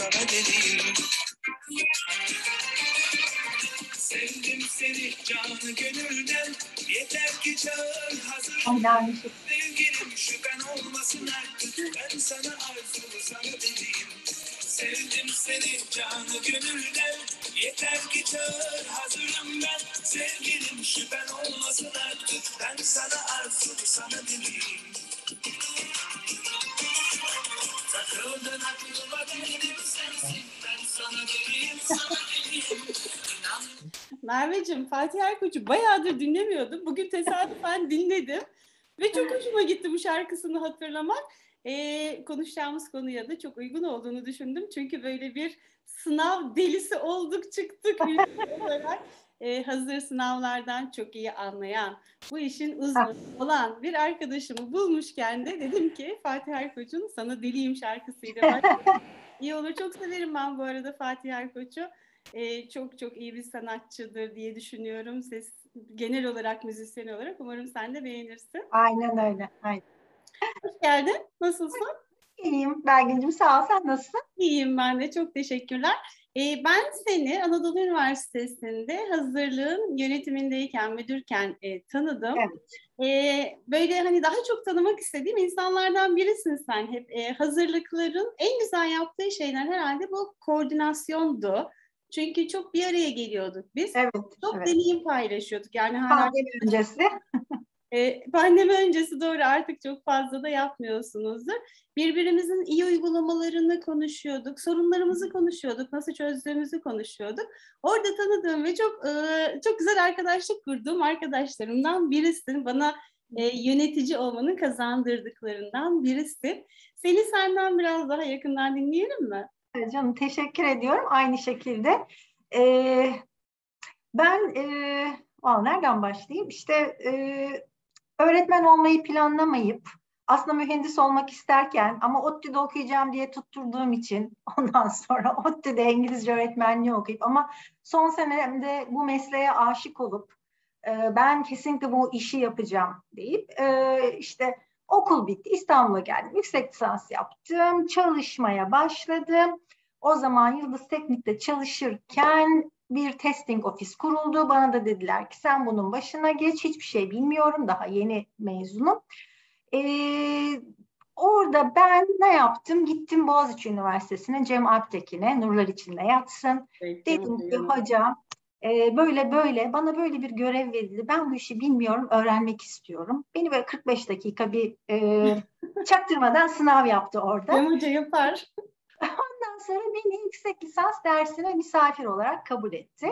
sana deliyim Sevdim seni canı gönülden Yeter ki çağır hazır Sevgilim şüphen olmasın artık Ben sana arzulu sana deliyim Sevdim seni canı gönülden Yeter ki çağır hazırım ben Sevgilim şüphen olmasın artık Ben sana arzulu sana deliyim Takıldın Merveciğim Fatih Erkoç'u bayağıdır dinlemiyordum. Bugün tesadüfen dinledim. Ve çok hoşuma gitti bu şarkısını hatırlamak. Ee, konuşacağımız konuya da çok uygun olduğunu düşündüm. Çünkü böyle bir sınav delisi olduk çıktık olarak. Ee, hazır sınavlardan çok iyi anlayan, bu işin uzmanı olan bir arkadaşımı bulmuşken de dedim ki Fatih Erkoç'un Sana Deliyim şarkısıyla başlayalım. İyi olur. Çok severim ben bu arada Fatih Erkoç'u e, çok çok iyi bir sanatçıdır diye düşünüyorum. Ses genel olarak müzisyen olarak umarım sen de beğenirsin. Aynen öyle. Aynen. Hoş geldin. Nasılsın? İyiyim Belgin'cim sağ ol. Sen nasılsın? İyiyim ben de. Çok teşekkürler. Ee, ben seni Anadolu Üniversitesi'nde hazırlığın yönetimindeyken, müdürken e, tanıdım. Evet. Ee, böyle hani daha çok tanımak istediğim insanlardan birisin sen hep. Ee, hazırlıkların en güzel yaptığı şeyler herhalde bu koordinasyondu. Çünkü çok bir araya geliyorduk biz. Evet. Çok evet. deneyim paylaşıyorduk. Yani hala Pandemi öncesi. e, pandemi öncesi doğru artık çok fazla da yapmıyorsunuzdur. Birbirimizin iyi uygulamalarını konuşuyorduk, sorunlarımızı konuşuyorduk, nasıl çözdüğümüzü konuşuyorduk. Orada tanıdığım ve çok e, çok güzel arkadaşlık kurduğum arkadaşlarımdan birisin. Bana e, yönetici olmanın kazandırdıklarından birisi. Seni senden biraz daha yakından dinleyelim mi? Canım teşekkür ediyorum. Aynı şekilde. Ee, ben e, vallahi nereden başlayayım? İşte e, öğretmen olmayı planlamayıp aslında mühendis olmak isterken ama ODTÜ'de okuyacağım diye tutturduğum için ondan sonra ODTÜ'de İngilizce öğretmenliği okuyup ama son senemde bu mesleğe aşık olup e, ben kesinlikle bu işi yapacağım deyip e, işte okul bitti İstanbul'a geldim. Yüksek lisans yaptım çalışmaya başladım. O zaman Yıldız Teknik'te çalışırken bir testing ofis kuruldu. Bana da dediler ki sen bunun başına geç. Hiçbir şey bilmiyorum. Daha yeni mezunum. Ee, orada ben ne yaptım? Gittim Boğaziçi Üniversitesi'ne Cem Alptekin'e Nurlar içinde yatsın. Evet, Dedim ki hocam e, böyle böyle bana böyle bir görev verildi. Ben bu işi bilmiyorum, öğrenmek istiyorum. Beni böyle 45 dakika bir e, çaktırmadan sınav yaptı orada. Cem Hoca yapar. Sonra beni yüksek lisans dersine misafir olarak kabul etti.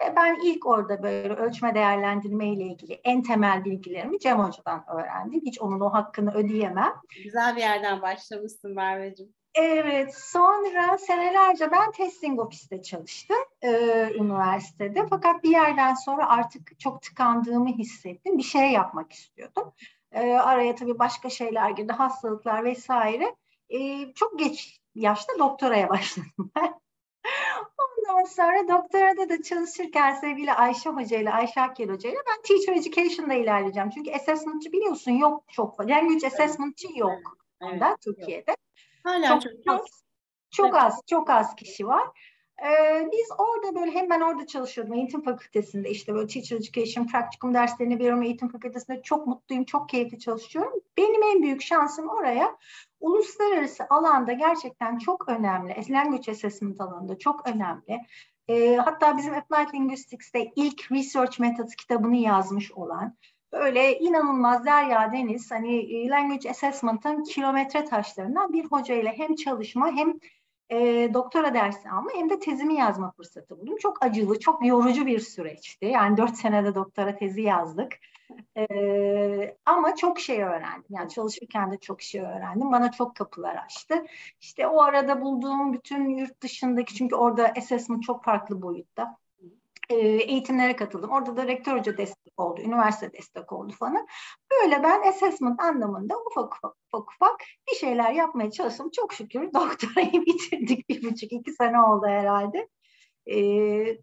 Ve ben ilk orada böyle ölçme değerlendirme ile ilgili en temel bilgilerimi Cem Hoca'dan öğrendim. Hiç onun o hakkını ödeyemem. Güzel bir yerden başlamışsın Merveciğim. Evet, sonra senelerce ben testing ofiste çalıştım e, üniversitede. Fakat bir yerden sonra artık çok tıkandığımı hissettim. Bir şey yapmak istiyordum. E, araya tabii başka şeyler girdi, hastalıklar vesaire. E, çok geç yaşta doktoraya başladım ben. Ondan sonra doktorada da çalışırken sevgili Ayşe Hoca ile Ayşe Akgel Hoca ile ben Teacher Education'da ilerleyeceğim. Çünkü assessment'çı biliyorsun yok çok fazla. Language assessment'çı yok Evet, evet, Türkiye'de. Hala Çok, çok, az, çok az, çok az kişi var. Ee, biz orada böyle hem ben orada çalışıyordum eğitim fakültesinde işte böyle teacher education, practicum derslerini veriyorum eğitim fakültesinde çok mutluyum, çok keyifli çalışıyorum. Benim en büyük şansım oraya uluslararası alanda gerçekten çok önemli, language assessment alanında çok önemli. Ee, hatta bizim Applied Linguistics'te ilk Research Methods kitabını yazmış olan böyle inanılmaz Derya Deniz hani language assessment'ın kilometre taşlarından bir hocayla hem çalışma hem e, doktora dersi alma hem de tezimi yazma fırsatı buldum. Çok acılı, çok yorucu bir süreçti. Yani dört senede doktora tezi yazdık. E, ama çok şey öğrendim. Yani çalışırken de çok şey öğrendim. Bana çok kapılar açtı. İşte o arada bulduğum bütün yurt dışındaki, çünkü orada assessment çok farklı boyutta eğitimlere katıldım. Orada da rektör hoca destek oldu, üniversite destek oldu falan. Böyle ben assessment anlamında ufak ufak ufak ufak bir şeyler yapmaya çalıştım. Çok şükür doktorayı bitirdik. Bir buçuk iki sene oldu herhalde. Ee,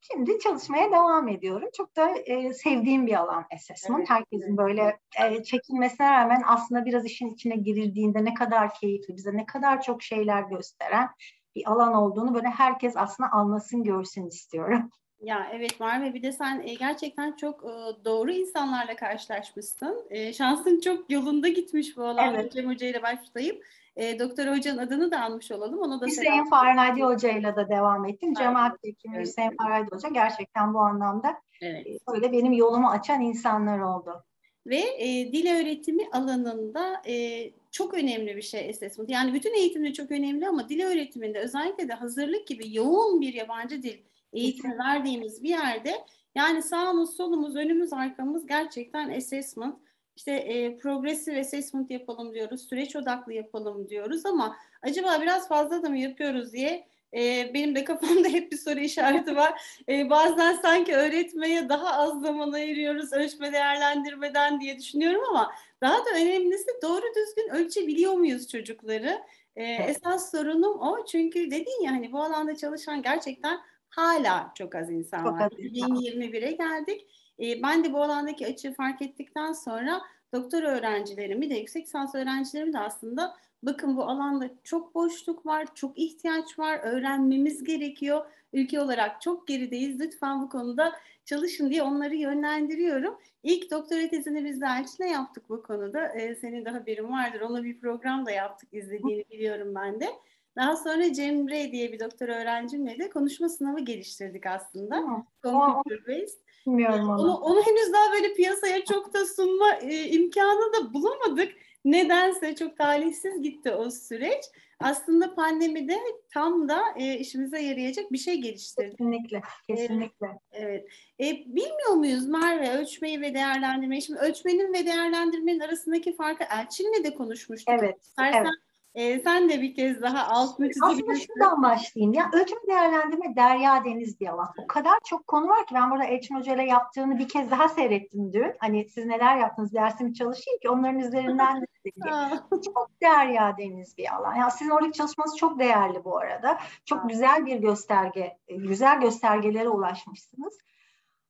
şimdi çalışmaya devam ediyorum. Çok da e, sevdiğim bir alan assessment. Evet, Herkesin böyle e, çekinmesine rağmen aslında biraz işin içine girildiğinde ne kadar keyifli, bize ne kadar çok şeyler gösteren bir alan olduğunu böyle herkes aslında anlasın görsün istiyorum. Ya evet Merve bir de sen e, gerçekten çok e, doğru insanlarla karşılaşmışsın. E, şansın çok yolunda gitmiş bu alanda evet. Cem Hoca ile başlayıp e, Doktor Hoca'nın adını da almış olalım. Ona da Hüseyin Farhadi Hoca ile de devam ettim. Cemaat Hekimi evet. Hüseyin Farhadi Hoca gerçekten bu anlamda evet. böyle benim yolumu açan insanlar oldu. Ve e, dil öğretimi alanında e, çok önemli bir şey assessment. Yani bütün eğitimde çok önemli ama dil öğretiminde özellikle de hazırlık gibi yoğun bir yabancı dil eğitimi verdiğimiz bir yerde yani sağımız, solumuz, önümüz, arkamız gerçekten assessment. İşte e, progressive assessment yapalım diyoruz, süreç odaklı yapalım diyoruz ama acaba biraz fazla da mı yapıyoruz diye e, benim de kafamda hep bir soru işareti var. E, bazen sanki öğretmeye daha az zaman ayırıyoruz ölçme değerlendirmeden diye düşünüyorum ama daha da önemlisi doğru düzgün ölçebiliyor muyuz çocukları? E, esas sorunum o çünkü dedin ya hani bu alanda çalışan gerçekten hala çok az insan çok var. 2021'e geldik. E, ben de bu alandaki açığı fark ettikten sonra doktor öğrencilerimi de yüksek lisans öğrencilerimi de aslında bakın bu alanda çok boşluk var, çok ihtiyaç var, öğrenmemiz gerekiyor. Ülke olarak çok gerideyiz. Lütfen bu konuda çalışın diye onları yönlendiriyorum. İlk doktora tezini biz de Elçin'e yaptık bu konuda. Ee, senin de haberin vardır. Ona bir program da yaptık izlediğini biliyorum ben de. Daha sonra Cemre diye bir doktor öğrencimle de konuşma sınavı geliştirdik aslında. Computer based. Bilmiyorum onu. onu. Onu henüz daha böyle piyasaya çok da sunma e, imkanı da bulamadık. Nedense çok talihsiz gitti o süreç. Aslında pandemide tam da e, işimize yarayacak bir şey geliştirdik. Kesinlikle, kesinlikle. Evet. evet. E, bilmiyor muyuz Merve ölçmeyi ve değerlendirmeyi? Şimdi ölçmenin ve değerlendirmenin arasındaki farkı Elçin'le de konuşmuştuk. Evet. İstersen evet. E, sen de bir kez daha altını çizebilirsin. Aslında şuradan başlayayım. Ya ölçme değerlendirme derya deniz bir alan. O kadar çok konu var ki ben burada Elçin Hoca ile yaptığını bir kez daha seyrettim dün. Hani siz neler yaptınız dersimi çalışayım ki onların üzerinden de çok derya deniz bir alan. Ya sizin oradaki çalışmanız çok değerli bu arada. Çok güzel bir gösterge, güzel göstergelere ulaşmışsınız.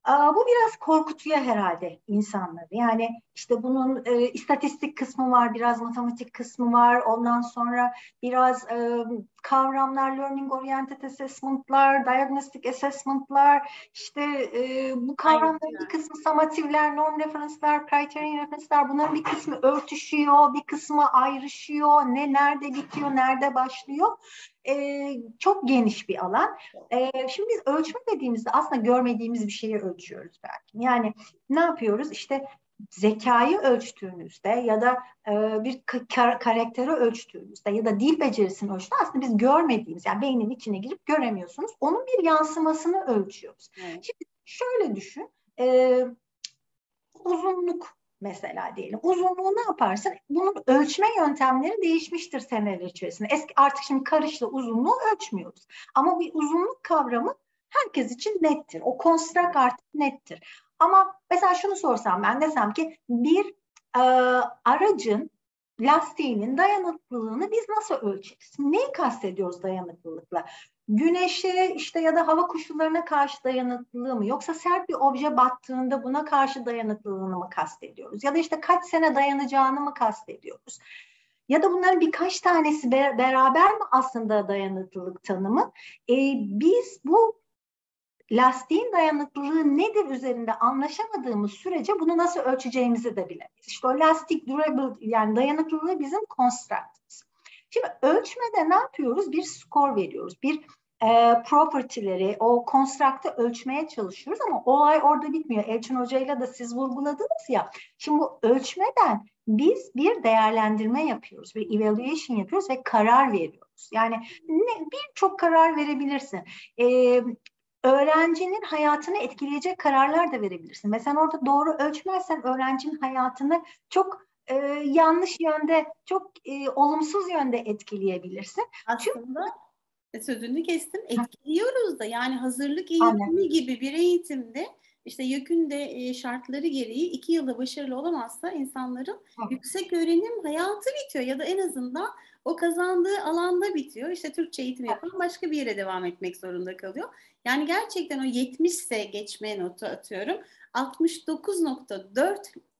Bu biraz korkutuyor herhalde insanları. Yani işte bunun e, istatistik kısmı var, biraz matematik kısmı var. Ondan sonra biraz e, kavramlar, learning oriented assessment'lar, diagnostic assessment'lar, işte e, bu kavramların bir kısmı summativler, norm referanslar, criterion referanslar bunların bir kısmı örtüşüyor, bir kısmı ayrışıyor. Ne nerede bitiyor, nerede başlıyor e, çok geniş bir alan. E, şimdi biz ölçme dediğimizde aslında görmediğimiz bir şeyi ölçüyoruz belki. Yani ne yapıyoruz? İşte zekayı ölçtüğünüzde ya da e, bir kar- karakteri ölçtüğünüzde ya da dil becerisini ölçtüğünüzde aslında biz görmediğimiz yani beynin içine girip göremiyorsunuz. Onun bir yansımasını ölçüyoruz. Evet. Şimdi şöyle düşün. E, uzunluk mesela diyelim. Uzunluğu ne yaparsın? Bunun ölçme yöntemleri değişmiştir seneler içerisinde. Eski artık şimdi karışla uzunluğu ölçmüyoruz. Ama bir uzunluk kavramı herkes için nettir. O konstrak artık nettir. Ama mesela şunu sorsam ben desem ki bir e, aracın lastiğinin dayanıklılığını biz nasıl ölçeriz? Neyi kastediyoruz dayanıklılıkla? Güneşe işte ya da hava koşullarına karşı dayanıklılığı mı yoksa sert bir obje battığında buna karşı dayanıklılığını mı kastediyoruz? Ya da işte kaç sene dayanacağını mı kastediyoruz? Ya da bunların birkaç tanesi beraber mi aslında dayanıklılık tanımı? Ee, biz bu lastiğin dayanıklılığı nedir üzerinde anlaşamadığımız sürece bunu nasıl ölçeceğimizi de bilemeyiz. İşte o lastik durable yani dayanıklılığı bizim constructımız. Şimdi ölçmede ne yapıyoruz? Bir skor veriyoruz. Bir e, property'leri, o construct'ı ölçmeye çalışıyoruz ama olay orada bitmiyor. Elçin Hoca'yla da siz vurguladınız ya. Şimdi bu ölçmeden biz bir değerlendirme yapıyoruz, bir evaluation yapıyoruz ve karar veriyoruz. Yani birçok karar verebilirsin. E, öğrencinin hayatını etkileyecek kararlar da verebilirsin. Mesela orada doğru ölçmezsen öğrencinin hayatını çok e, yanlış yönde, çok e, olumsuz yönde etkileyebilirsin. Aslında Çünkü, sözünü kestim. Etkiliyoruz da yani hazırlık eğitimi Aynen. gibi bir eğitimde işte YÖK'ün şartları gereği iki yılda başarılı olamazsa insanların Hı. yüksek öğrenim hayatı bitiyor ya da en azından o kazandığı alanda bitiyor. İşte Türkçe eğitim yapan başka bir yere devam etmek zorunda kalıyor. Yani gerçekten o 70 ise geçmeye notu atıyorum. 69.4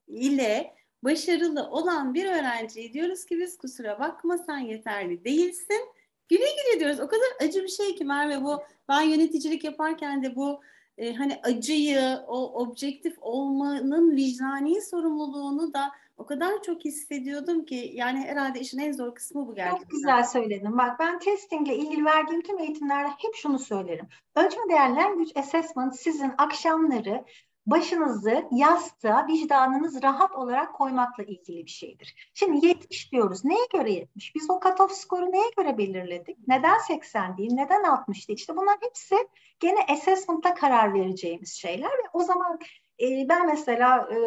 ile başarılı olan bir öğrenciye diyoruz ki biz kusura bakma sen yeterli değilsin. güle güle diyoruz. O kadar acı bir şey ki Merve bu ben yöneticilik yaparken de bu e, hani acıyı, o objektif olmanın vicdani sorumluluğunu da o kadar çok hissediyordum ki yani herhalde işin en zor kısmı bu gerçekten. Çok güzel söyledin. Bak ben testingle ilgili verdiğim tüm eğitimlerde hep şunu söylerim. Ölçme değer language assessment sizin akşamları başınızı yastığa, vicdanınız rahat olarak koymakla ilgili bir şeydir. Şimdi 70 diyoruz. Neye göre 70? Biz o cutoff skoru neye göre belirledik? Neden 80 değil? Neden 60 değil? İşte bunlar hepsi gene assessment'ta karar vereceğimiz şeyler ve o zaman e, ben mesela e,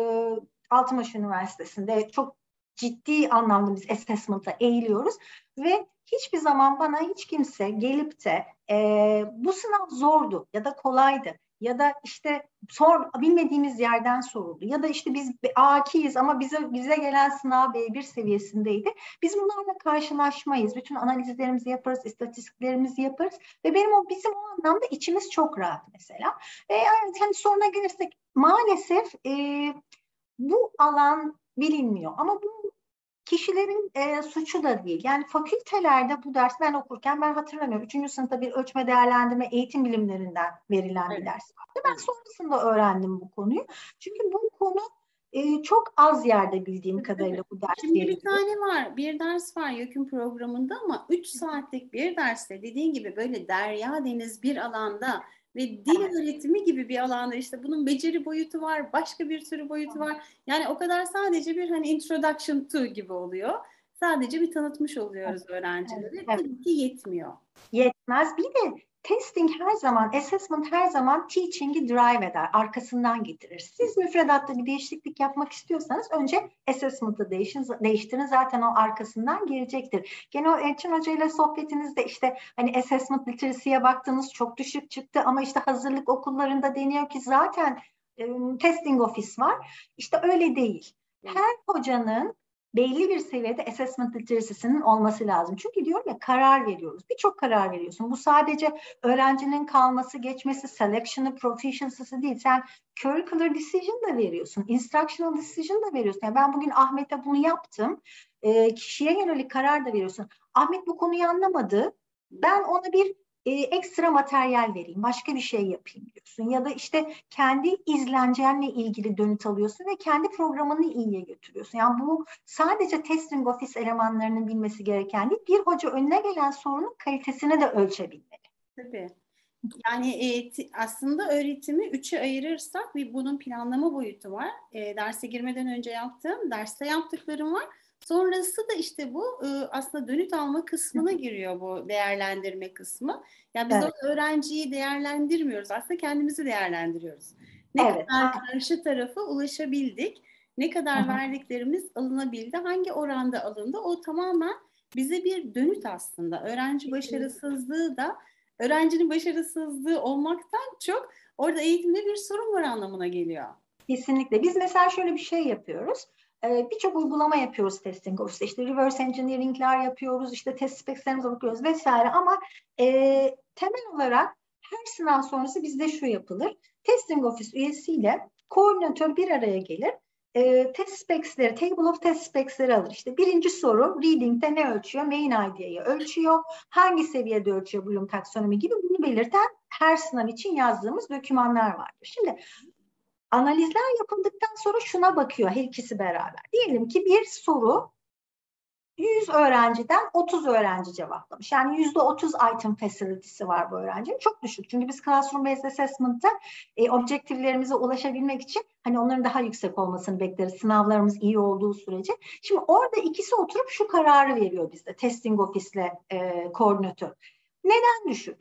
Altınbaş Üniversitesi'nde çok ciddi anlamda biz assessment'a eğiliyoruz ve hiçbir zaman bana hiç kimse gelip de e, bu sınav zordu ya da kolaydı ya da işte sor bilmediğimiz yerden soruldu ya da işte biz A2'yiz ama bize bize gelen sınav B1 seviyesindeydi. Biz bunlarla karşılaşmayız. Bütün analizlerimizi yaparız, istatistiklerimizi yaparız ve benim o bizim o anlamda içimiz çok rahat mesela. Ve yani hani soruna gelirsek maalesef e, bu alan bilinmiyor ama bu kişilerin e, suçu da değil. Yani fakültelerde bu ders ben okurken ben hatırlamıyorum. Üçüncü sınıfta bir ölçme değerlendirme eğitim bilimlerinden verilen evet. bir ders vardı. Ben sonrasında öğrendim bu konuyu. Çünkü bu konu e, çok az yerde bildiğim kadarıyla bu ders Şimdi bir tane var, bir ders var YÖK'ün programında ama 3 saatlik bir derste dediğin gibi böyle derya deniz bir alanda ve dil öğretimi gibi bir alanda işte bunun beceri boyutu var, başka bir sürü boyutu var. Yani o kadar sadece bir hani introduction to gibi oluyor. Sadece bir tanıtmış oluyoruz öğrencilere. Evet. Tabii ki yetmiyor. Yetmez. Bir de testing her zaman, assessment her zaman teaching'i drive eder, arkasından getirir. Siz müfredatta bir değişiklik yapmak istiyorsanız önce assessment'ı değişin, değiştirin zaten o arkasından gelecektir. Gene o Elçin Hoca ile sohbetinizde işte hani assessment literacy'ye baktınız çok düşük çıktı ama işte hazırlık okullarında deniyor ki zaten e, testing ofis var. İşte öyle değil. Her hocanın belli bir seviyede assessment literacy'sinin olması lazım. Çünkü diyorum ya karar veriyoruz. Birçok karar veriyorsun. Bu sadece öğrencinin kalması, geçmesi, selection'ı, proficiency'si değil. Sen curricular decision da veriyorsun. Instructional decision da veriyorsun. Yani ben bugün Ahmet'e bunu yaptım. E, kişiye yönelik karar da veriyorsun. Ahmet bu konuyu anlamadı. Ben ona bir e, ekstra materyal vereyim, başka bir şey yapayım diyorsun. Ya da işte kendi izlencenle ilgili dönüt alıyorsun ve kendi programını iyiye götürüyorsun. Yani bu sadece testing office elemanlarının bilmesi gereken değil, bir hoca önüne gelen sorunun kalitesini de ölçebilmeli. Tabii. Yani e, aslında öğretimi üçe ayırırsak bir bunun planlama boyutu var. E, derse girmeden önce yaptığım, derste yaptıklarım var. Sonrası da işte bu aslında dönüt alma kısmına giriyor bu değerlendirme kısmı. Yani biz evet. öğrenciyi değerlendirmiyoruz. Aslında kendimizi değerlendiriyoruz. Ne evet. kadar karşı tarafa ulaşabildik, ne kadar Hı-hı. verdiklerimiz alınabildi, hangi oranda alındı o tamamen bize bir dönüt aslında. Öğrenci başarısızlığı da öğrencinin başarısızlığı olmaktan çok orada eğitimde bir sorun var anlamına geliyor. Kesinlikle. Biz mesela şöyle bir şey yapıyoruz e, birçok uygulama yapıyoruz testing ofiste. İşte reverse engineering'ler yapıyoruz, işte test specs'lerimize bakıyoruz vesaire ama e, temel olarak her sınav sonrası bizde şu yapılır. Testing office üyesiyle koordinatör bir araya gelir. E, test specs'leri, table of test specs'leri alır. İşte birinci soru reading'de ne ölçüyor? Main ID'yi ölçüyor. Hangi seviyede ölçüyor Bloom taksonomi gibi bunu belirten her sınav için yazdığımız dokümanlar vardır. Şimdi Analizler yapıldıktan sonra şuna bakıyor her ikisi beraber. Diyelim ki bir soru 100 öğrenciden 30 öğrenci cevaplamış. Yani %30 item facility'si var bu öğrencinin. Çok düşük. Çünkü biz Classroom Based Assessment'ta e, objektiflerimize ulaşabilmek için hani onların daha yüksek olmasını bekleriz. Sınavlarımız iyi olduğu sürece. Şimdi orada ikisi oturup şu kararı veriyor bizde. Testing ofisle e, koordinatör. Neden düşük?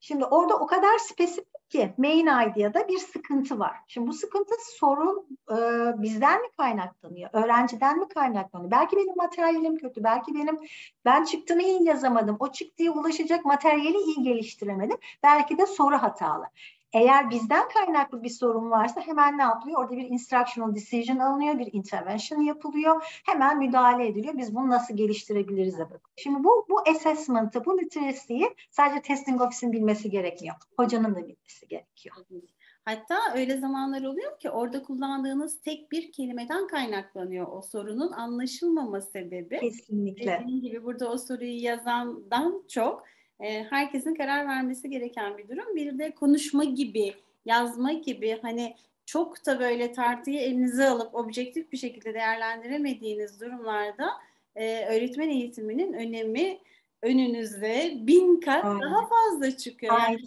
Şimdi orada o kadar spesifik ki main idea'da bir sıkıntı var. Şimdi bu sıkıntı sorun e, bizden mi kaynaklanıyor? Öğrenciden mi kaynaklanıyor? Belki benim materyalim kötü. Belki benim ben çıktığımı iyi yazamadım. O çıktıya ulaşacak materyali iyi geliştiremedim. Belki de soru hatalı. Eğer bizden kaynaklı bir sorun varsa hemen ne yapılıyor? Orada bir instructional decision alınıyor, bir intervention yapılıyor. Hemen müdahale ediliyor. Biz bunu nasıl geliştirebiliriz. Şimdi bu bu assessment'ı, bu literacy'yi sadece testing office'in bilmesi gerekmiyor. Hocanın da bilmesi gerekiyor. Hatta öyle zamanlar oluyor ki orada kullandığınız tek bir kelimeden kaynaklanıyor o sorunun anlaşılmama sebebi. Kesinlikle. Dediğim gibi burada o soruyu yazandan çok e, herkesin karar vermesi gereken bir durum. Bir de konuşma gibi, yazma gibi hani çok da böyle tartıyı elinize alıp objektif bir şekilde değerlendiremediğiniz durumlarda e, öğretmen eğitiminin önemi önünüzde bin kat Aynen. daha fazla çıkıyor. Yani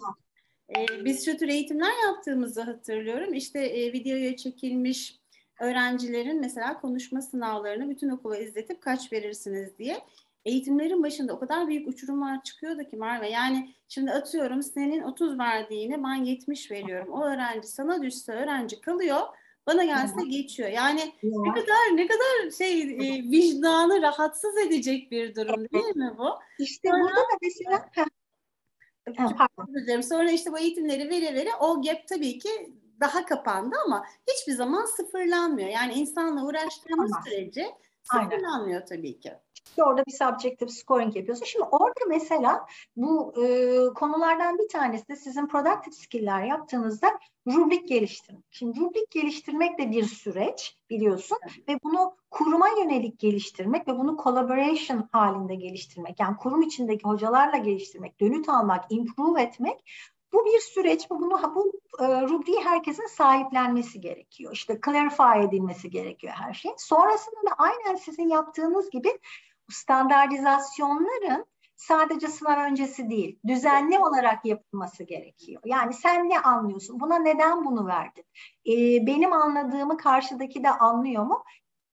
Aynen. e, biz şu tür eğitimler yaptığımızı hatırlıyorum. İşte e, videoya çekilmiş öğrencilerin mesela konuşma sınavlarını bütün okula izletip kaç verirsiniz diye. Eğitimlerin başında o kadar büyük uçurumlar çıkıyordu ki Merve. Yani şimdi atıyorum senin 30 verdiğine ben 70 veriyorum. O öğrenci sana düşse öğrenci kalıyor. Bana gelse geçiyor. Yani ne Ya. kadar ne kadar şey e, vicdanı rahatsız edecek bir durum değil mi bu? İşte Sonra- burada da mesela pardon. Sonra işte bu eğitimleri vere vere o gap tabii ki daha kapandı ama hiçbir zaman sıfırlanmıyor. Yani insanla uğraştığımız Tamam. sürece Aynen. sıfırlanmıyor tabii ki. İşte orada bir subjective scoring yapıyorsun. Şimdi orada mesela bu e, konulardan bir tanesi de sizin productive skill'ler yaptığınızda rubrik geliştirmek. Şimdi rubrik geliştirmek de bir süreç biliyorsun ve bunu kuruma yönelik geliştirmek ve bunu collaboration halinde geliştirmek. Yani kurum içindeki hocalarla geliştirmek, dönüt almak, improve etmek bu bir süreç. Bu bunu bu e, rubriği herkesin sahiplenmesi gerekiyor. İşte clarify edilmesi gerekiyor her şey. Sonrasında da aynen sizin yaptığınız gibi standartizasyonların sadece sınav öncesi değil, düzenli olarak yapılması gerekiyor. Yani sen ne anlıyorsun? Buna neden bunu verdin? Ee, benim anladığımı karşıdaki de anlıyor mu?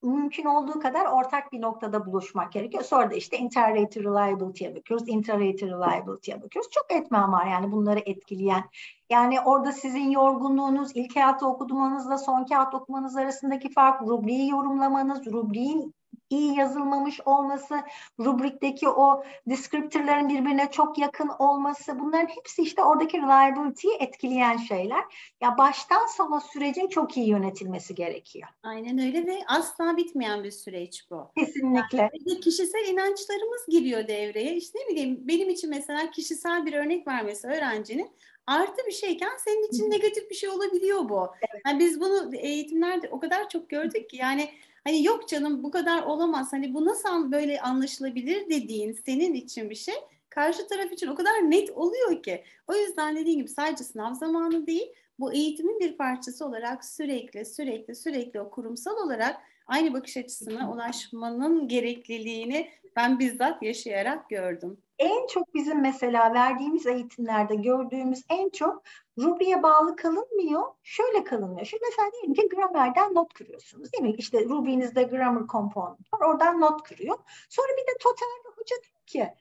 Mümkün olduğu kadar ortak bir noktada buluşmak gerekiyor. Sonra da işte inter-rater reliability'ye bakıyoruz, intra-rater reliability'ye bakıyoruz. Çok etmen var yani bunları etkileyen. Yani orada sizin yorgunluğunuz, ilk hayatta okumanızla son kağıt okumanız arasındaki fark, rubriği yorumlamanız, rubriğin iyi yazılmamış olması, rubrikteki o descriptor'ların birbirine çok yakın olması bunların hepsi işte oradaki reliability'yi etkileyen şeyler. Ya baştan sona sürecin çok iyi yönetilmesi gerekiyor. Aynen öyle ve asla bitmeyen bir süreç bu. Kesinlikle. De kişisel inançlarımız giriyor devreye. İşte ne bileyim benim için mesela kişisel bir örnek vermesi öğrencinin artı bir şeyken senin için negatif bir şey olabiliyor bu. Yani biz bunu eğitimlerde o kadar çok gördük ki yani hani yok canım bu kadar olamaz. Hani bu nasıl böyle anlaşılabilir dediğin senin için bir şey karşı taraf için o kadar net oluyor ki. O yüzden dediğim gibi sadece sınav zamanı değil bu eğitimin bir parçası olarak sürekli sürekli sürekli o kurumsal olarak aynı bakış açısına ulaşmanın gerekliliğini ben bizzat yaşayarak gördüm. En çok bizim mesela verdiğimiz eğitimlerde gördüğümüz en çok rubriğe bağlı kalınmıyor. Şöyle kalınmıyor. Şimdi mesela diyelim ki gramerden not kırıyorsunuz değil mi? İşte rubriğinizde grammar component var. Oradan not kırıyor. Sonra bir de totalde hoca diyor ki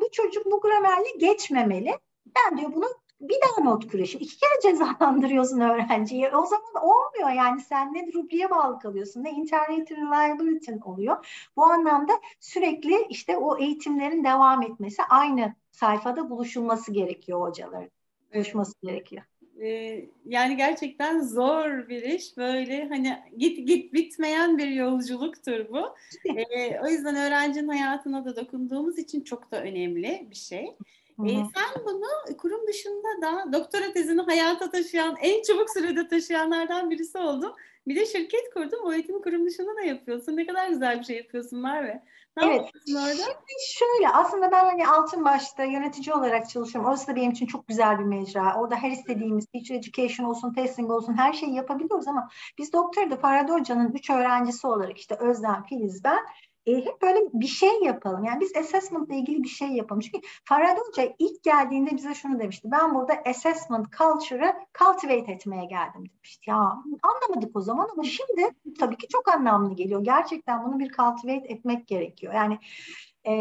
bu çocuk bu gramerle geçmemeli. Ben diyor bunu bir daha not. Şimdi iki kere cezalandırıyorsun öğrenciyi. O zaman olmuyor yani sen ne rubriğe bağlı kalıyorsun ne internet reliability oluyor. Bu anlamda sürekli işte o eğitimlerin devam etmesi aynı sayfada buluşulması gerekiyor hocaların. Buluşması gerekiyor. Ee, yani gerçekten zor bir iş. Böyle hani git git bitmeyen bir yolculuktur bu. Ee, o yüzden öğrencinin hayatına da dokunduğumuz için çok da önemli bir şey. Ee, sen bunu kurum dışında da doktora tezini hayata taşıyan, en çabuk sürede taşıyanlardan birisi oldun. Bir de şirket kurdun. O eğitimi kurum dışında da yapıyorsun. Ne kadar güzel bir şey yapıyorsun Merve. Ne evet. yapıyorsun orada? Şimdi şöyle aslında ben hani Altınbaş'ta yönetici olarak çalışıyorum. Orası da benim için çok güzel bir mecra. Orada her istediğimiz teacher education olsun, testing olsun her şeyi yapabiliyoruz ama biz doktorda Farad Hoca'nın üç öğrencisi olarak işte Özlem, Filiz, ben e, hep böyle bir şey yapalım. Yani biz assessment ile ilgili bir şey yapalım. Çünkü Farad Hoca ilk geldiğinde bize şunu demişti. Ben burada assessment culture'ı cultivate etmeye geldim demişti. Ya anlamadık o zaman ama şimdi tabii ki çok anlamlı geliyor. Gerçekten bunu bir cultivate etmek gerekiyor. Yani e,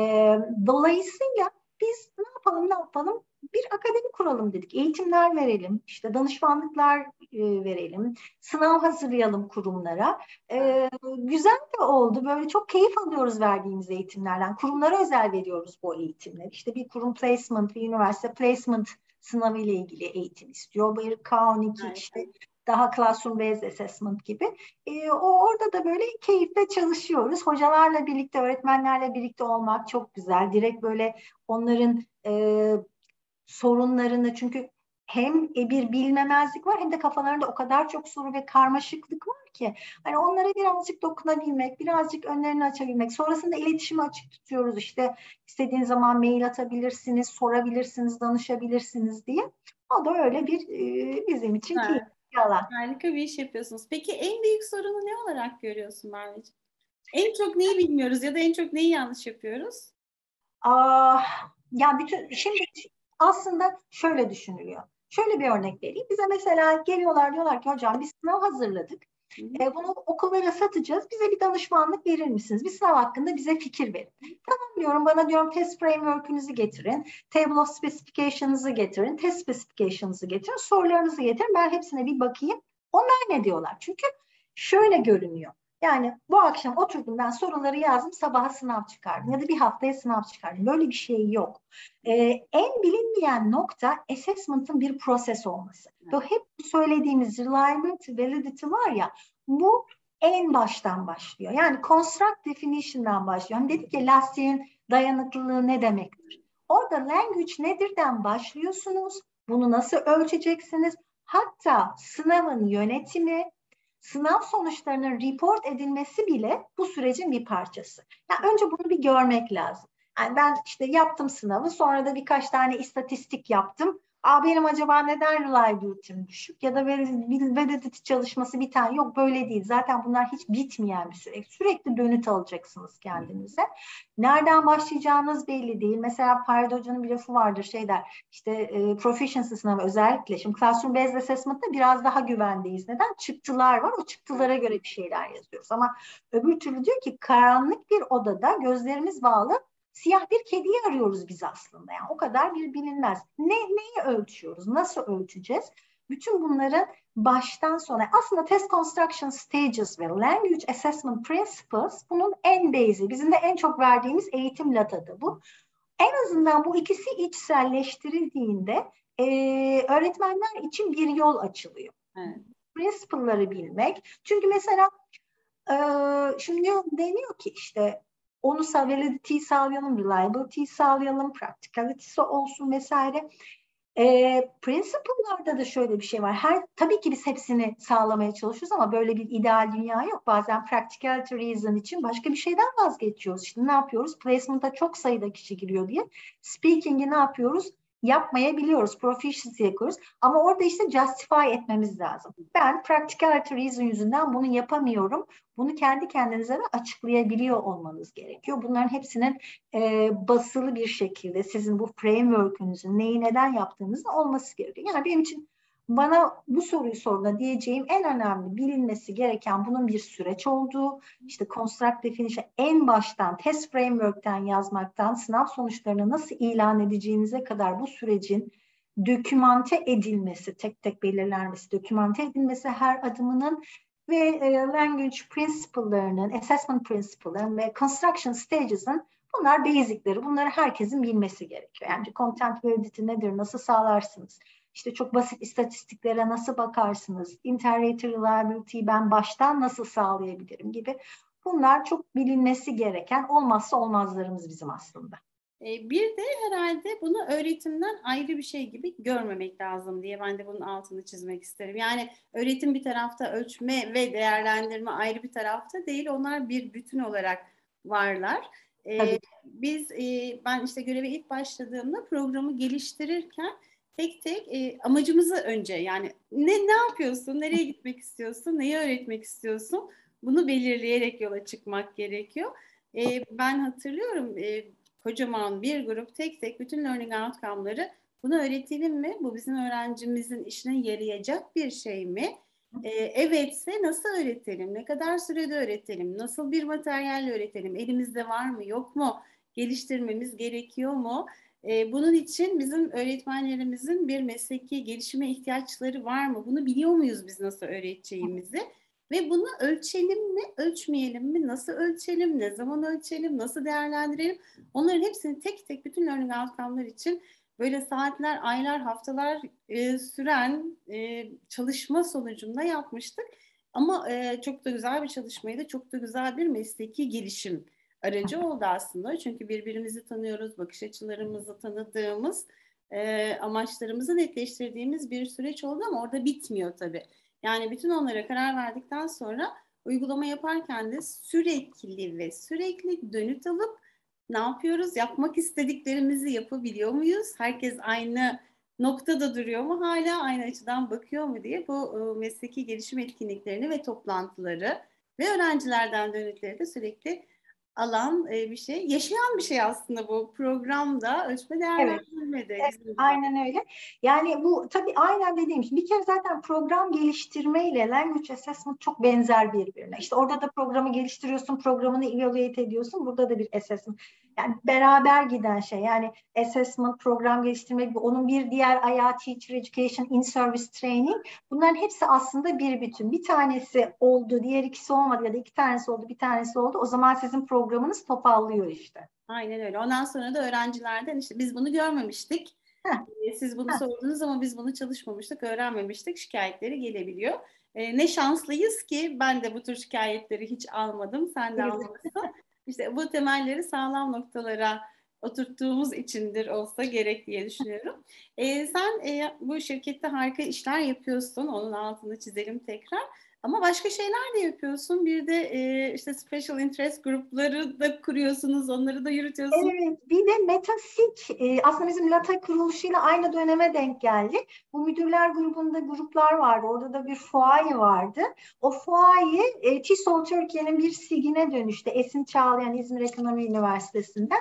dolayısıyla biz ne yapalım ne yapalım? Bir akademi kuralım dedik. Eğitimler verelim, işte danışmanlıklar e, verelim, sınav hazırlayalım kurumlara. E, güzel de oldu. Böyle çok keyif alıyoruz verdiğimiz eğitimlerden. Kurumlara özel veriyoruz bu eğitimleri. İşte bir kurum placement, bir üniversite placement sınavı ile ilgili eğitim istiyor. Bir K12 evet. işte daha classroom based assessment gibi. E, o orada da böyle keyifle çalışıyoruz. Hocalarla birlikte, öğretmenlerle birlikte olmak çok güzel. Direkt böyle onların e, sorunlarını çünkü hem e, bir bilmemezlik var hem de kafalarında o kadar çok soru ve karmaşıklık var ki hani onlara birazcık dokunabilmek, birazcık önlerini açabilmek. Sonrasında iletişimi açık tutuyoruz işte istediğiniz zaman mail atabilirsiniz, sorabilirsiniz, danışabilirsiniz diye. O da öyle bir e, bizim için evet. keyifli bir alan. Harika bir iş yapıyorsunuz. Peki en büyük sorunu ne olarak görüyorsun Merveciğim? En çok neyi bilmiyoruz ya da en çok neyi yanlış yapıyoruz? Aa, ya bütün şimdi aslında şöyle düşünülüyor. Şöyle bir örnek vereyim. Bize mesela geliyorlar diyorlar ki hocam biz sınav hazırladık. E, bunu okullara satacağız. Bize bir danışmanlık verir misiniz? Bir sınav hakkında bize fikir verin. Tamam diyorum bana diyorum test framework'ünüzü getirin. Table of specifications'ı getirin. Test specifications'ı getirin. Sorularınızı getirin. Ben hepsine bir bakayım. Onlar ne diyorlar? Çünkü şöyle görünüyor. Yani bu akşam oturdum ben soruları yazdım sabaha sınav çıkardım ya da bir haftaya sınav çıkardım. Böyle bir şey yok. Ee, en bilinmeyen nokta assessment'ın bir proses olması. Ve hep söylediğimiz reliability, validity var ya bu en baştan başlıyor. Yani construct definition'dan başlıyor. Hani dedik ya lastiğin dayanıklılığı ne demektir? Orada language nedirden başlıyorsunuz. Bunu nasıl ölçeceksiniz? Hatta sınavın yönetimi, sınav sonuçlarının report edilmesi bile bu sürecin bir parçası. Yani önce bunu bir görmek lazım. Yani ben işte yaptım sınavı sonra da birkaç tane istatistik yaptım. Aa benim acaba neden reliability'm düşük ya da validity çalışması bir tane yok böyle değil. Zaten bunlar hiç bitmeyen bir süreç. Sürekli dönüt alacaksınız kendinize. Nereden başlayacağınız belli değil. Mesela Paride Hoca'nın bir lafı vardır şey der işte e, proficiency sınavı özellikle şimdi classroom based assessment'ta biraz daha güvendeyiz. Neden? Çıktılar var. O çıktılara göre bir şeyler yazıyoruz. Ama öbür türlü diyor ki karanlık bir odada gözlerimiz bağlı siyah bir kediyi arıyoruz biz aslında. Yani o kadar bir bilinmez. Ne, neyi ölçüyoruz? Nasıl ölçeceğiz? Bütün bunların baştan sona aslında test construction stages ve language assessment principles bunun en basic. Bizim de en çok verdiğimiz eğitim latadı bu. En azından bu ikisi içselleştirildiğinde e, öğretmenler için bir yol açılıyor. Evet. Principle'ları bilmek. Çünkü mesela e, şimdi deniyor ki işte onu validity'yi sağlayalım, reliability'yi sağlayalım, practicality'si olsun vesaire. E, principle'larda da şöyle bir şey var. Her tabii ki biz hepsini sağlamaya çalışıyoruz ama böyle bir ideal dünya yok. Bazen practicality reason için başka bir şeyden vazgeçiyoruz. İşte ne yapıyoruz? Placement'a çok sayıda kişi giriyor diye. Speaking'i ne yapıyoruz? Yapmayabiliyoruz, proficiency yapıyoruz. Ama orada işte justify etmemiz lazım. Ben practicality reason yüzünden bunu yapamıyorum. Bunu kendi kendinize de açıklayabiliyor olmanız gerekiyor. Bunların hepsinin e, basılı bir şekilde sizin bu framework'ünüzün neyi neden yaptığınızın olması gerekiyor. Yani benim için bana bu soruyu sorduğunda diyeceğim en önemli bilinmesi gereken bunun bir süreç olduğu, işte construct definition en baştan test framework'ten yazmaktan sınav sonuçlarını nasıl ilan edeceğinize kadar bu sürecin dokümante edilmesi, tek tek belirlenmesi, dokümante edilmesi her adımının ve e, language principle'larının, assessment principle'ların ve construction stages'ın bunlar basic'leri. Bunları herkesin bilmesi gerekiyor. Yani content validity nedir, nasıl sağlarsınız? İşte çok basit istatistiklere nasıl bakarsınız? Interrater reliability'yi ben baştan nasıl sağlayabilirim gibi. Bunlar çok bilinmesi gereken olmazsa olmazlarımız bizim aslında. E, bir de herhalde bunu öğretimden ayrı bir şey gibi görmemek lazım diye ben de bunun altını çizmek isterim. Yani öğretim bir tarafta ölçme ve değerlendirme ayrı bir tarafta değil. Onlar bir bütün olarak varlar. Ee, biz e, ben işte göreve ilk başladığımda programı geliştirirken tek tek e, amacımızı önce yani ne ne yapıyorsun, nereye gitmek istiyorsun, neyi öğretmek istiyorsun bunu belirleyerek yola çıkmak gerekiyor. E, ben hatırlıyorum e, kocaman bir grup tek tek bütün learning outcome'ları bunu öğretelim mi? Bu bizim öğrencimizin işine yarayacak bir şey mi? Ee, evetse nasıl öğretelim? Ne kadar sürede öğretelim? Nasıl bir materyalle öğretelim? Elimizde var mı yok mu? Geliştirmemiz gerekiyor mu? E, bunun için bizim öğretmenlerimizin bir mesleki gelişime ihtiyaçları var mı? Bunu biliyor muyuz biz nasıl öğreteceğimizi? Ve bunu ölçelim mi, ölçmeyelim mi, nasıl ölçelim, ne zaman ölçelim, nasıl değerlendirelim? Onların hepsini tek tek bütün learning outcome'lar için böyle saatler, aylar, haftalar e, süren e, çalışma sonucunda yapmıştık. Ama e, çok da güzel bir çalışmaydı, çok da güzel bir mesleki gelişim aracı oldu aslında. Çünkü birbirimizi tanıyoruz, bakış açılarımızı tanıdığımız e, amaçlarımızı netleştirdiğimiz bir süreç oldu ama orada bitmiyor tabii. Yani bütün onlara karar verdikten sonra uygulama yaparken de sürekli ve sürekli dönüt alıp ne yapıyoruz? Yapmak istediklerimizi yapabiliyor muyuz? Herkes aynı noktada duruyor mu? Hala aynı açıdan bakıyor mu diye bu e, mesleki gelişim etkinliklerini ve toplantıları ve öğrencilerden dönütleri de sürekli alan e, bir şey. Yaşayan bir şey aslında bu programda ölçme değerlendirmede. Evet, evet, aynen öyle. Yani bu tabii aynen dediğim gibi bir kere zaten program geliştirme ile language assessment çok benzer birbirine. İşte orada da programı geliştiriyorsun, programını evaluate ediyorsun. Burada da bir assessment. Yani beraber giden şey. Yani assessment, program geliştirme gibi onun bir diğer ayağı teacher education, in-service training. Bunların hepsi aslında bir bütün. Bir tanesi oldu, diğer ikisi olmadı ya da iki tanesi oldu, bir tanesi oldu. O zaman sizin programınız topallıyor işte. Aynen öyle. Ondan sonra da öğrencilerden işte biz bunu görmemiştik. Heh. Ee, siz bunu Heh. sordunuz ama biz bunu çalışmamıştık, öğrenmemiştik şikayetleri gelebiliyor. Ee, ne şanslıyız ki ben de bu tür şikayetleri hiç almadım. Sen de almamışsın. İşte bu temelleri sağlam noktalara oturttuğumuz içindir olsa gerek diye düşünüyorum. Ee, sen e, bu şirkette harika işler yapıyorsun. Onun altını çizelim tekrar. Ama başka şeyler de yapıyorsun. Bir de e, işte special interest grupları da kuruyorsunuz, onları da yürütüyorsunuz. Evet, bir de Metasik e, aslında bizim LATA kuruluşuyla aynı döneme denk geldi. Bu müdürler grubunda gruplar vardı. Orada da bir fuaye vardı. O fuaye e, TİSOL Türkiye'nin bir sigine dönüştü. Esin Çağlayan İzmir Ekonomi Üniversitesi'nden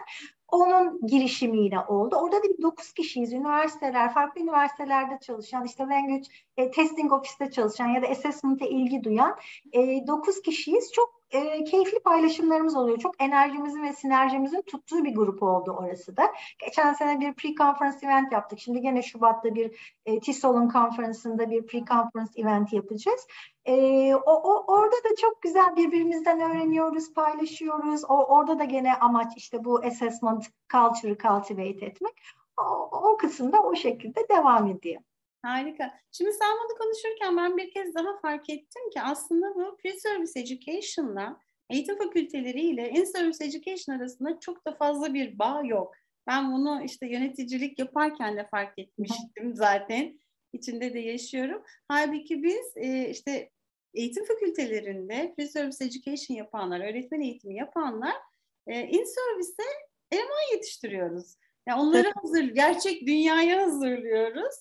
onun girişimiyle oldu. Orada da bir 9 kişiyiz. Üniversiteler, farklı üniversitelerde çalışan, işte language e, testing ofiste çalışan ya da assessment'e ilgi duyan e, 9 kişiyiz. Çok e, keyifli paylaşımlarımız oluyor. Çok enerjimizin ve sinerjimizin tuttuğu bir grup oldu orası da. Geçen sene bir pre-conference event yaptık. Şimdi gene Şubat'ta bir e, TİSOL'un konferansında bir pre-conference event yapacağız. E, o, o, orada da çok güzel birbirimizden öğreniyoruz, paylaşıyoruz. O, orada da gene amaç işte bu assessment culture'ı cultivate etmek. O, o kısımda o şekilde devam ediyor. Harika. Şimdi sen bunu konuşurken ben bir kez daha fark ettim ki aslında bu pre-service education'la eğitim fakülteleri ile in-service education arasında çok da fazla bir bağ yok. Ben bunu işte yöneticilik yaparken de fark etmiştim zaten. İçinde de yaşıyorum. Halbuki biz e, işte eğitim fakültelerinde pre-service education yapanlar, öğretmen eğitimi yapanlar e, in-service'e eleman yetiştiriyoruz. Yani onları hazır, gerçek dünyaya hazırlıyoruz.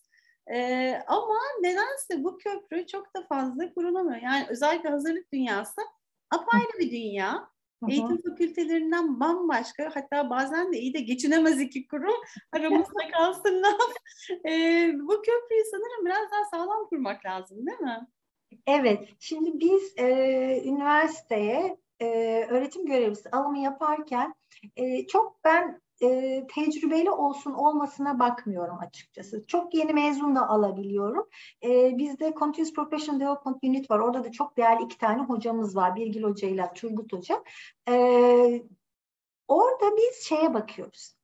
Ee, ama nedense bu köprü çok da fazla kurulamıyor. Yani özellikle hazırlık dünyası apayrı bir dünya. Eğitim fakültelerinden bambaşka hatta bazen de iyi de geçinemez iki kurum aramızda kalsınlar. ee, bu köprüyü sanırım biraz daha sağlam kurmak lazım değil mi? Evet, şimdi biz e, üniversiteye e, öğretim görevlisi alımı yaparken e, çok ben e, tecrübeli olsun olmasına bakmıyorum açıkçası. Çok yeni mezun da alabiliyorum. E, bizde Continuous Professional Development Unit var. Orada da çok değerli iki tane hocamız var. Birgil Hoca ile Turgut Hoca. E, orada biz şeye bakıyoruz.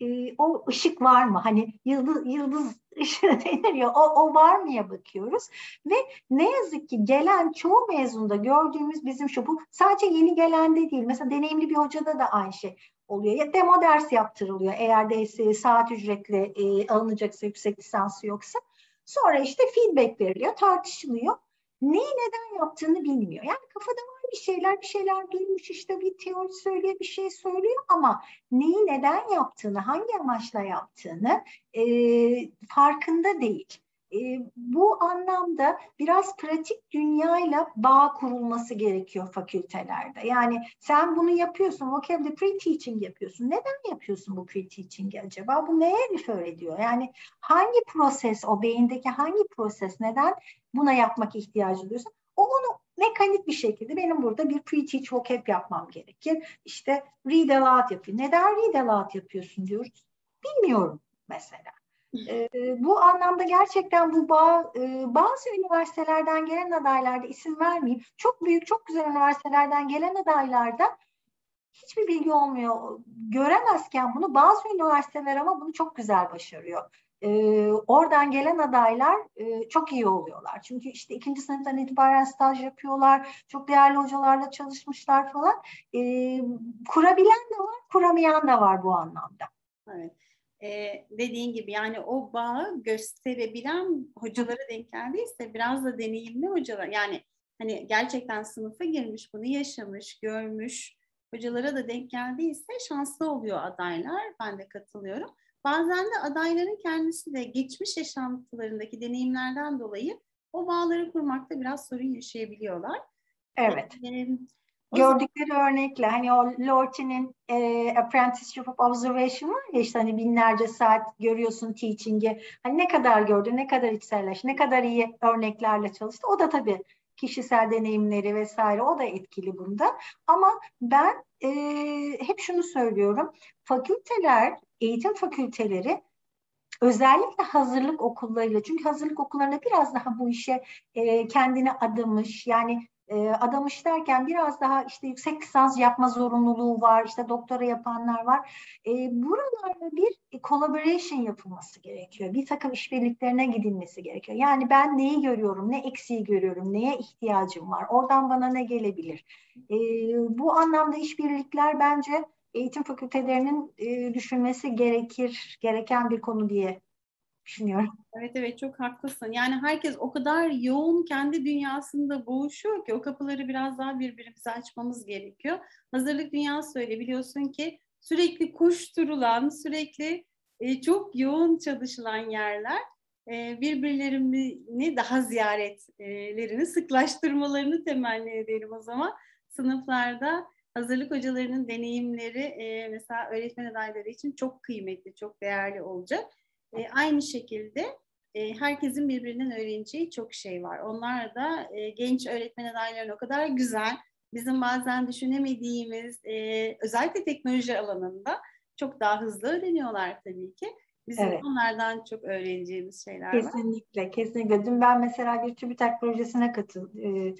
E, o ışık var mı? Hani yıldız, yıldız ışığı denir ya o, o var mıya bakıyoruz. Ve ne yazık ki gelen çoğu mezunda gördüğümüz bizim şu bu sadece yeni gelen de değil. Mesela deneyimli bir hocada da aynı şey oluyor. Ya demo ders yaptırılıyor eğer de saat ücretli e, alınacaksa yüksek lisansı yoksa. Sonra işte feedback veriliyor, tartışılıyor. Neyi neden yaptığını bilmiyor. Yani kafada var bir şeyler, bir şeyler duymuş işte bir teori söylüyor, bir şey söylüyor ama neyi neden yaptığını, hangi amaçla yaptığını e, farkında değil. E, bu anlamda biraz pratik dünyayla bağ kurulması gerekiyor fakültelerde. Yani sen bunu yapıyorsun, vocabulary pre-teaching yapıyorsun. Neden yapıyorsun bu pre-teaching'i acaba? Bu neye refer ediyor? Yani hangi proses, o beyindeki hangi proses, neden buna yapmak ihtiyacı duyuyorsun? O onu mekanik bir şekilde benim burada bir pre-teach vocab yapmam gerekir. İşte read aloud yapıyor. Neden read aloud yapıyorsun diyoruz. Bilmiyorum mesela. E, bu anlamda gerçekten bu bağ, e, bazı üniversitelerden gelen adaylarda isim vermeyeyim. Çok büyük, çok güzel üniversitelerden gelen adaylarda hiçbir bilgi olmuyor. Göremezken bunu bazı üniversiteler ama bunu çok güzel başarıyor. Ee, oradan gelen adaylar e, çok iyi oluyorlar. Çünkü işte ikinci sınıftan itibaren staj yapıyorlar. Çok değerli hocalarla çalışmışlar falan. Ee, kurabilen de var, kuramayan da var bu anlamda. Evet. E, dediğin gibi yani o bağı gösterebilen hocalara denk geldiyse biraz da deneyimli hocalar yani hani gerçekten sınıfa girmiş bunu yaşamış görmüş hocalara da denk geldiyse şanslı oluyor adaylar ben de katılıyorum. Bazen de adayların kendisi de geçmiş yaşantılarındaki deneyimlerden dolayı o bağları kurmakta biraz sorun yaşayabiliyorlar. Evet. Gördükleri örnekle hani o Lorty'nin e, Apprenticeship of Observation var ya işte hani binlerce saat görüyorsun teaching'i. Hani ne kadar gördü, ne kadar içselleş, ne kadar iyi örneklerle çalıştı. O da tabii kişisel deneyimleri vesaire o da etkili bunda. Ama ben e, hep şunu söylüyorum. Fakülteler, eğitim fakülteleri özellikle hazırlık okullarıyla çünkü hazırlık okullarında biraz daha bu işe e, kendini adamış yani e, adamış derken biraz daha işte yüksek lisans yapma zorunluluğu var, işte doktora yapanlar var. E, buralarda bir collaboration yapılması gerekiyor. Bir takım işbirliklerine gidilmesi gerekiyor. Yani ben neyi görüyorum, ne eksiği görüyorum, neye ihtiyacım var, oradan bana ne gelebilir? E, bu anlamda işbirlikler bence eğitim fakültelerinin e, düşünmesi gerekir, gereken bir konu diye düşünüyorum. Evet evet çok haklısın. Yani herkes o kadar yoğun kendi dünyasında boğuşuyor ki o kapıları biraz daha birbirimize açmamız gerekiyor. Hazırlık dünyası öyle biliyorsun ki sürekli koşturulan, sürekli e, çok yoğun çalışılan yerler e, birbirlerini daha ziyaretlerini sıklaştırmalarını temenni edelim o zaman. Sınıflarda hazırlık hocalarının deneyimleri e, mesela öğretmen adayları için çok kıymetli, çok değerli olacak. E, aynı şekilde e, herkesin birbirinden öğreneceği çok şey var. Onlar da e, genç öğretmen adaylarının o kadar güzel, bizim bazen düşünemediğimiz, e, özellikle teknoloji alanında çok daha hızlı öğreniyorlar tabii ki. Bizim evet. onlardan çok öğreneceğimiz şeyler kesinlikle, var. Kesinlikle, kesinlikle. Dün ben mesela bir TÜBİTAK projesine katıldım. E,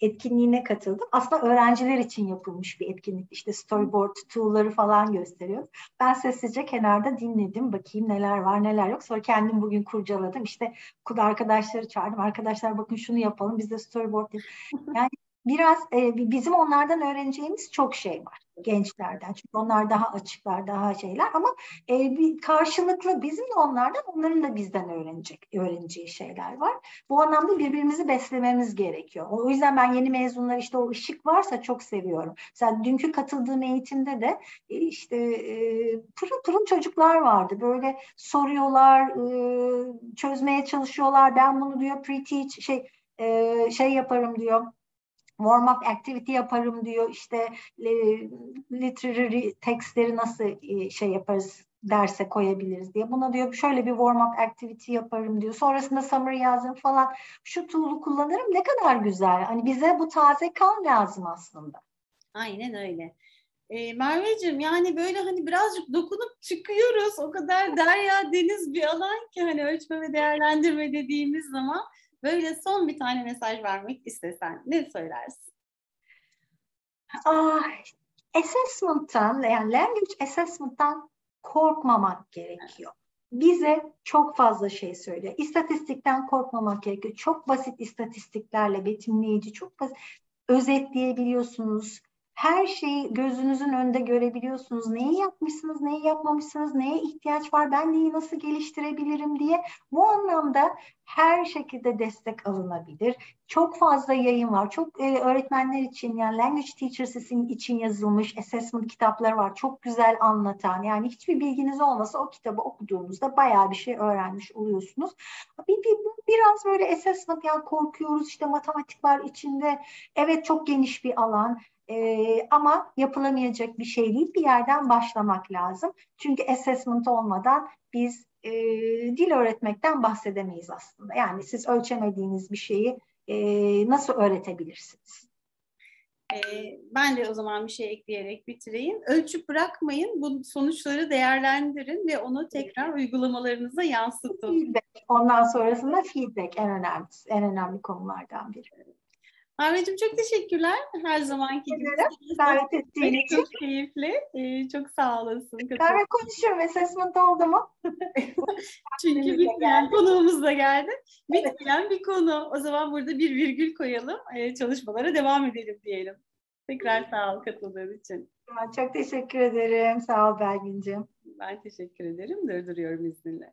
etkinliğine katıldım. Aslında öğrenciler için yapılmış bir etkinlik. İşte storyboard tool'ları falan gösteriyor. Ben sessizce kenarda dinledim. Bakayım neler var neler yok. Sonra kendim bugün kurcaladım. İşte okulda arkadaşları çağırdım. Arkadaşlar bakın şunu yapalım. Biz de storyboard Yani biraz e, bizim onlardan öğreneceğimiz çok şey var gençlerden. Çünkü onlar daha açıklar, daha şeyler ama e, bir karşılıklı bizim de onlardan, onların da bizden öğrenecek, öğreneceği şeyler var. Bu anlamda birbirimizi beslememiz gerekiyor. O yüzden ben yeni mezunlar işte o ışık varsa çok seviyorum. Mesela dünkü katıldığım eğitimde de e, işte e, pırıl pırıl çocuklar vardı. Böyle soruyorlar, e, çözmeye çalışıyorlar. Ben bunu diyor pre-teach şey e, şey yaparım diyor warm up activity yaparım diyor işte e, literary textleri nasıl e, şey yaparız derse koyabiliriz diye. Buna diyor şöyle bir warm up activity yaparım diyor. Sonrasında summary yazın falan. Şu tool'u kullanırım ne kadar güzel. Hani bize bu taze kan lazım aslında. Aynen öyle. E, Merveciğim yani böyle hani birazcık dokunup çıkıyoruz. O kadar derya deniz bir alan ki hani ölçme ve değerlendirme dediğimiz zaman Böyle son bir tane mesaj vermek istesen ne söylersin? Ah, assessment'tan yani language assessment'tan korkmamak gerekiyor. Bize çok fazla şey söylüyor. İstatistikten korkmamak gerekiyor. Çok basit istatistiklerle betimleyici, çok basit özetleyebiliyorsunuz her şeyi gözünüzün önünde görebiliyorsunuz. Neyi yapmışsınız, neyi yapmamışsınız, neye ihtiyaç var, ben neyi nasıl geliştirebilirim diye. Bu anlamda her şekilde destek alınabilir. Çok fazla yayın var. Çok e, öğretmenler için yani language teachers için yazılmış assessment kitapları var. Çok güzel anlatan. Yani hiçbir bilginiz olmasa o kitabı okuduğunuzda bayağı bir şey öğrenmiş oluyorsunuz. Bir, bir, biraz böyle assessment yani korkuyoruz işte matematik var içinde. Evet çok geniş bir alan. Ee, ama yapılamayacak bir şey değil. Bir yerden başlamak lazım. Çünkü assessment olmadan biz e, dil öğretmekten bahsedemeyiz aslında. Yani siz ölçemediğiniz bir şeyi e, nasıl öğretebilirsiniz? E, ben de o zaman bir şey ekleyerek bitireyim. Ölçüp bırakmayın, bu sonuçları değerlendirin ve onu tekrar uygulamalarınıza yansıtın. Feedback. Ondan sonrasında feedback en önemli, en önemli konulardan biri. Ahmet'ciğim çok teşekkürler. Her zamanki gibi. Davet ettiğin için. Çok keyifli. Ee, çok sağ olasın. Ben konuşuyorum. Assessment oldu mu? Çünkü bitmeyen konuğumuz da geldi. Bitmeyen bir konu. O zaman burada bir virgül koyalım. Ee, çalışmalara devam edelim diyelim. Tekrar sağ ol katıldığın için. Çok teşekkür ederim. Sağ ol Belgin'ciğim. Ben teşekkür ederim. Durduruyorum izninle.